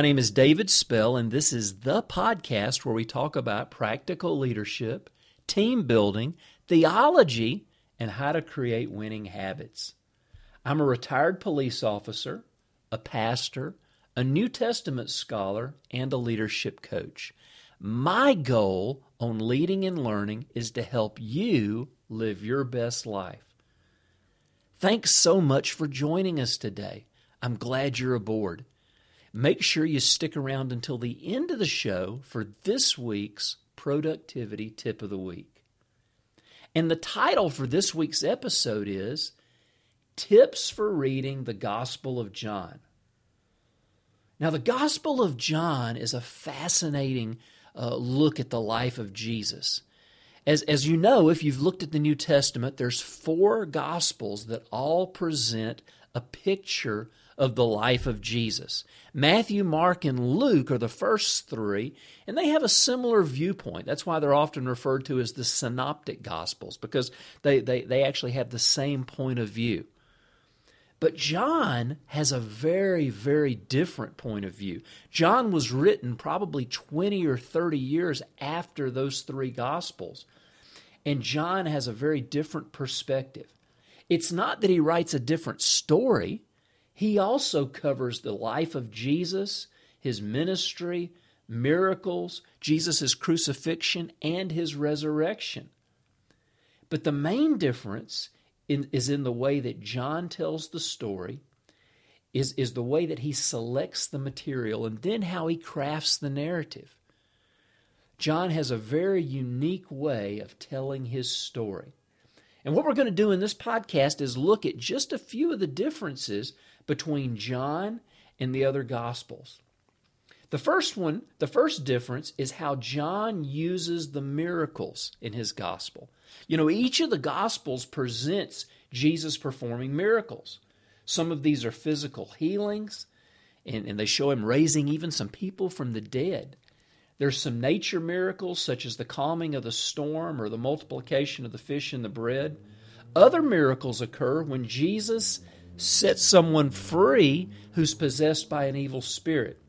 My name is David Spell, and this is the podcast where we talk about practical leadership, team building, theology, and how to create winning habits. I'm a retired police officer, a pastor, a New Testament scholar, and a leadership coach. My goal on leading and learning is to help you live your best life. Thanks so much for joining us today. I'm glad you're aboard. Make sure you stick around until the end of the show for this week's productivity tip of the week. And the title for this week's episode is Tips for Reading the Gospel of John. Now, the Gospel of John is a fascinating uh, look at the life of Jesus. As, as you know, if you've looked at the New Testament, there's four Gospels that all present a picture of the life of Jesus. Matthew, Mark, and Luke are the first three, and they have a similar viewpoint. That's why they're often referred to as the synoptic gospels, because they, they, they actually have the same point of view. But John has a very, very different point of view. John was written probably 20 or 30 years after those three gospels. And John has a very different perspective. It's not that he writes a different story, he also covers the life of Jesus, his ministry, miracles, Jesus' crucifixion, and his resurrection. But the main difference in, is in the way that John tells the story, is, is the way that he selects the material, and then how he crafts the narrative. John has a very unique way of telling his story. And what we're going to do in this podcast is look at just a few of the differences between John and the other Gospels. The first one, the first difference is how John uses the miracles in his gospel. You know, each of the gospels presents Jesus performing miracles. Some of these are physical healings, and, and they show him raising even some people from the dead. There's some nature miracles, such as the calming of the storm or the multiplication of the fish and the bread. Other miracles occur when Jesus set someone free who's possessed by an evil spirit.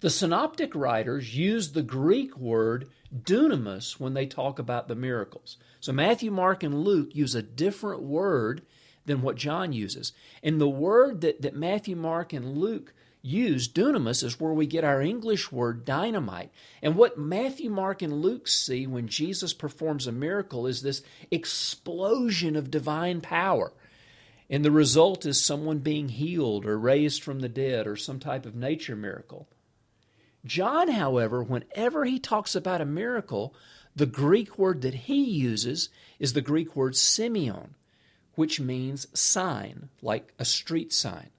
The synoptic writers use the Greek word dunamis when they talk about the miracles. So Matthew, Mark, and Luke use a different word than what John uses. And the word that, that Matthew, Mark, and Luke use, dunamis, is where we get our English word dynamite. And what Matthew, Mark, and Luke see when Jesus performs a miracle is this explosion of divine power. And the result is someone being healed or raised from the dead or some type of nature miracle. John, however, whenever he talks about a miracle, the Greek word that he uses is the Greek word semeion, which means sign, like a street sign.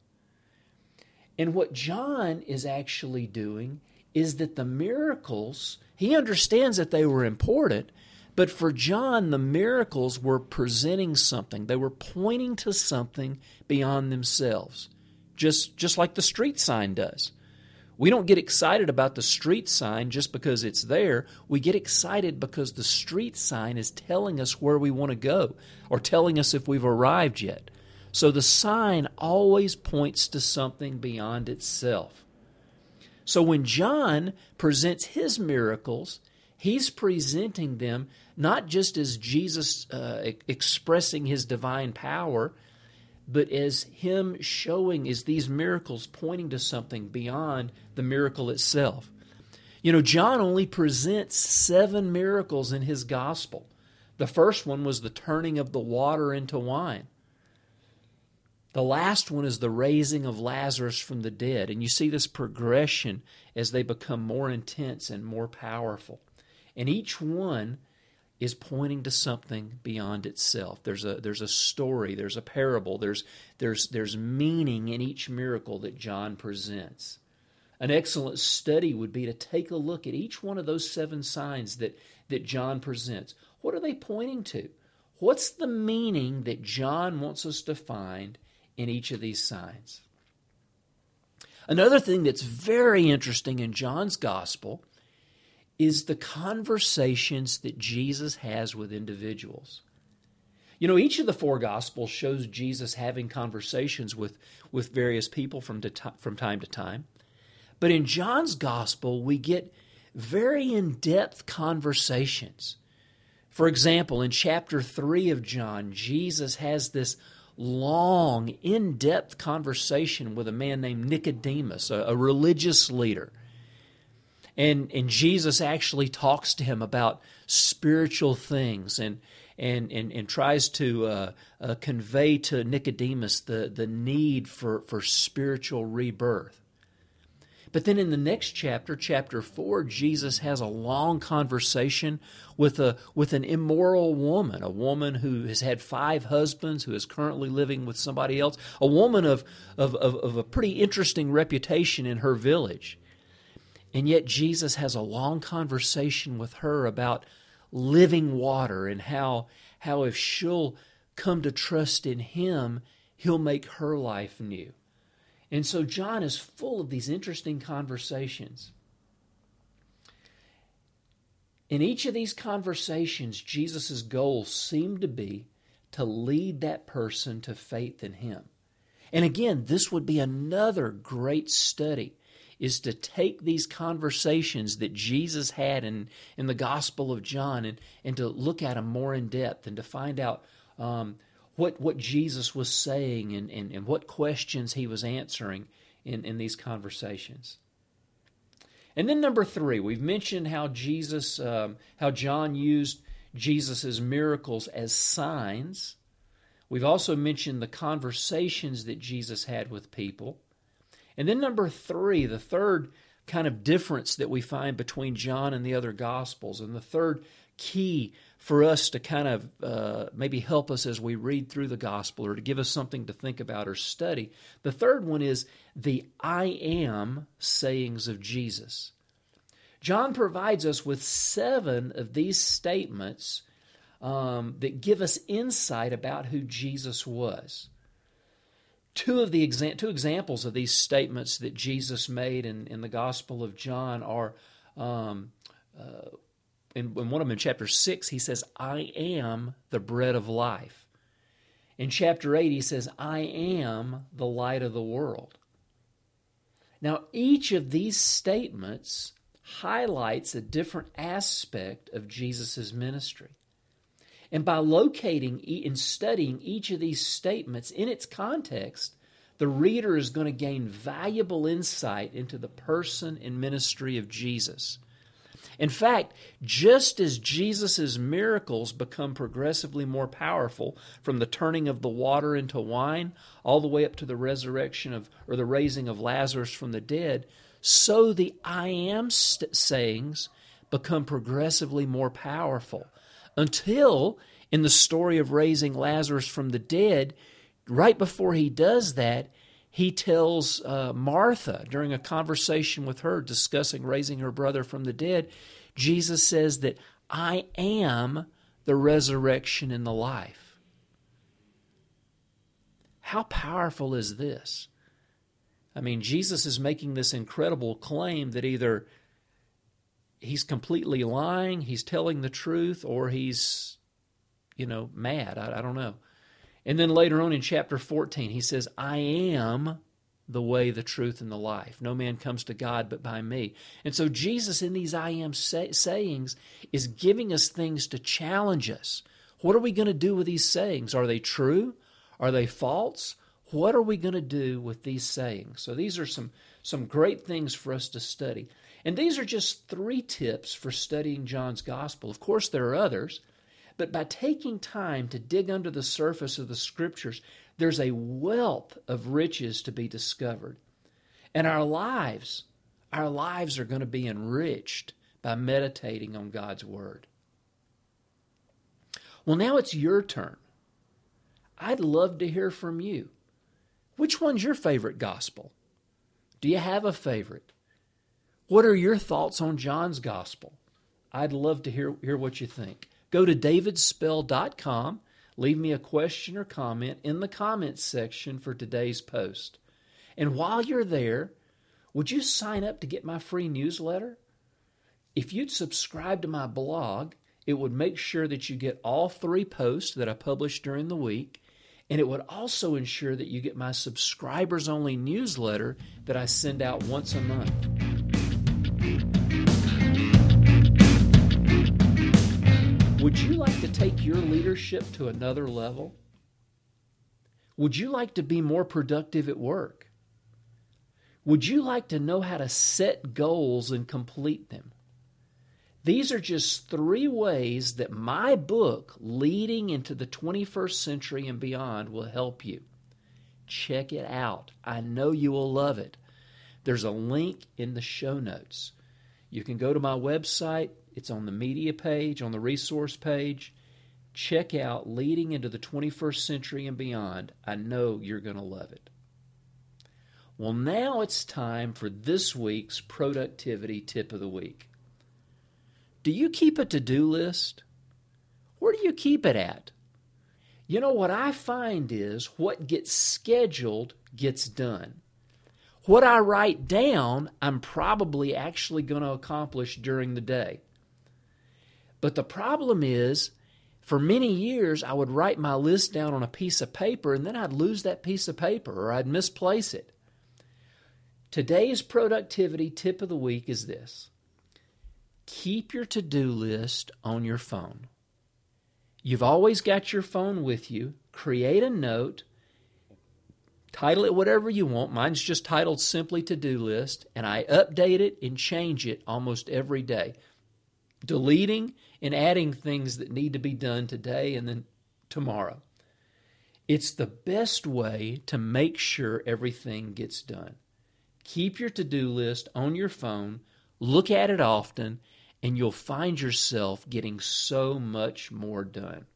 And what John is actually doing is that the miracles, he understands that they were important, but for John, the miracles were presenting something. They were pointing to something beyond themselves, just, just like the street sign does. We don't get excited about the street sign just because it's there. We get excited because the street sign is telling us where we want to go or telling us if we've arrived yet. So the sign always points to something beyond itself. So when John presents his miracles, he's presenting them not just as Jesus uh, expressing his divine power, but as him showing as these miracles pointing to something beyond the miracle itself. You know, John only presents seven miracles in his gospel. The first one was the turning of the water into wine. The last one is the raising of Lazarus from the dead. And you see this progression as they become more intense and more powerful. And each one is pointing to something beyond itself. There's a there's a story, there's a parable, there's there's there's meaning in each miracle that John presents. An excellent study would be to take a look at each one of those seven signs that, that John presents. What are they pointing to? What's the meaning that John wants us to find in each of these signs? Another thing that's very interesting in John's gospel is the conversations that Jesus has with individuals. You know, each of the four Gospels shows Jesus having conversations with, with various people from, to, from time to time. But in John's gospel, we get very in depth conversations. For example, in chapter 3 of John, Jesus has this long, in depth conversation with a man named Nicodemus, a, a, religious leader. And, and Jesus actually talks to him about spiritual things and, and, and, and tries to uh, uh, convey to Nicodemus the, the need for, for spiritual rebirth. But then in the next chapter, chapter 4, Jesus has a long conversation with, a, with an immoral woman, a woman who has had five husbands, who is currently living with somebody else, a woman of, of, of, of a pretty interesting reputation in her village. And yet Jesus has a long conversation with her about living water and how, how if she'll come to trust in him, he'll make her life new. And so John is full of these interesting conversations. In each of these conversations, Jesus' goal seemed to be to lead that person to faith in him. And again, this would be another great study is to take these conversations that Jesus had in, in the Gospel of John and, and to look at them more in depth and to find out um, what, what Jesus was saying and, and, and what questions he was answering in, in these conversations. And then number three, we've mentioned how Jesus, um, how John used Jesus' miracles as signs. We've also mentioned the conversations that Jesus had with people. And then number three, the third kind of difference that we find between John and the other Gospels, and the third key for us to kind of uh, maybe help us as we read through the gospel or to give us something to think about or study. The third one is the I am sayings of Jesus. John provides us with seven of these statements um, that give us insight about who Jesus was. Two of the exa- two examples of these statements that Jesus made in, in the Gospel of John are um, uh, in, in one of them in chapter 6, he says, I am the bread of life. In chapter 8, he says, I am the light of the world. Now, each of these statements highlights a different aspect of Jesus' ministry. And by locating and studying each of these statements in its context, the reader is going to gain valuable insight into the person and ministry of Jesus. In fact, just as Jesus' miracles become progressively more powerful from the turning of the water into wine all the way up to the resurrection of or the raising of Lazarus from the dead, so the I am st- sayings become progressively more powerful until in the story of raising Lazarus from the dead, right before he does that, he tells uh, Martha during a conversation with her discussing raising her brother from the dead, Jesus says that I am the resurrection and the life. How powerful is this? I mean, Jesus is making this incredible claim that either he's completely lying, he's telling the truth, or he's, you know, mad. I, I don't know. And then later on in chapter 14, he says, I am the way, the truth, and the life. No man comes to God but by me. And so Jesus, in these I am say- sayings, is giving us things to challenge us. What are we going to do with these sayings? Are they true? Are they false? What are we going to do with these sayings? So these are some, some great things for us to study. And these are just three tips for studying John's gospel. Of course, there are others. But by taking time to dig under the surface of the scriptures, there's a wealth of riches to be discovered. And our lives, our lives are going to be enriched by meditating on God's Word. Well, now it's your turn. I'd love to hear from you. Which one's your favorite gospel? Do you have a favorite? What are your thoughts on John's gospel? I'd love to hear, hear what you think. Go to davidspell.com, leave me a question or comment in the comments section for today's post. And while you're there, would you sign up to get my free newsletter? If you'd subscribe to my blog, it would make sure that you get all three posts that I publish during the week, And it would also ensure that you get my subscribers only newsletter that I send out once a month. Would you like to take your leadership to another level? Would you like to be more productive at work? Would you like to know how to set goals and complete them? These are just three ways that my book, Leading into the 21st Century and Beyond, will help you. Check it out. I know you will love it. There's a link in the show notes. You can go to my website, it's on the media page, on the resource page. Check out Leading into the 21st Century and Beyond. I know you're going to love it. Well, now it's time for this week's productivity tip of the week. Do you keep a to do list? Where do you keep it at? You know, what I find is what gets scheduled gets done. What I write down, I'm probably actually going to accomplish during the day. But the problem is, for many years, I would write my list down on a piece of paper and then I'd lose that piece of paper or I'd misplace it. Today's productivity tip of the week is this keep your to do list on your phone. You've always got your phone with you. Create a note, title it whatever you want. Mine's just titled simply to do list, and I update it and change it almost every day, deleting and adding things that need to be done today and then tomorrow. It's the best way to make sure everything gets done. Keep your to do list on your phone, look at it often, and you'll find yourself getting so much more done.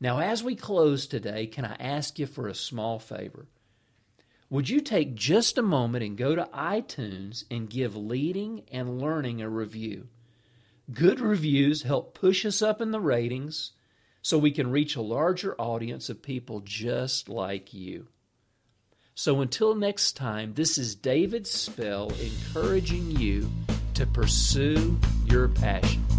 Now, as we close today, can I ask you for a small favor? Would you take just a moment and go to iTunes and give Leading and Learning a review? Good reviews help push us up in the ratings so we can reach a larger audience of people just like you. So until next time, this is David Spell encouraging you to pursue your passion.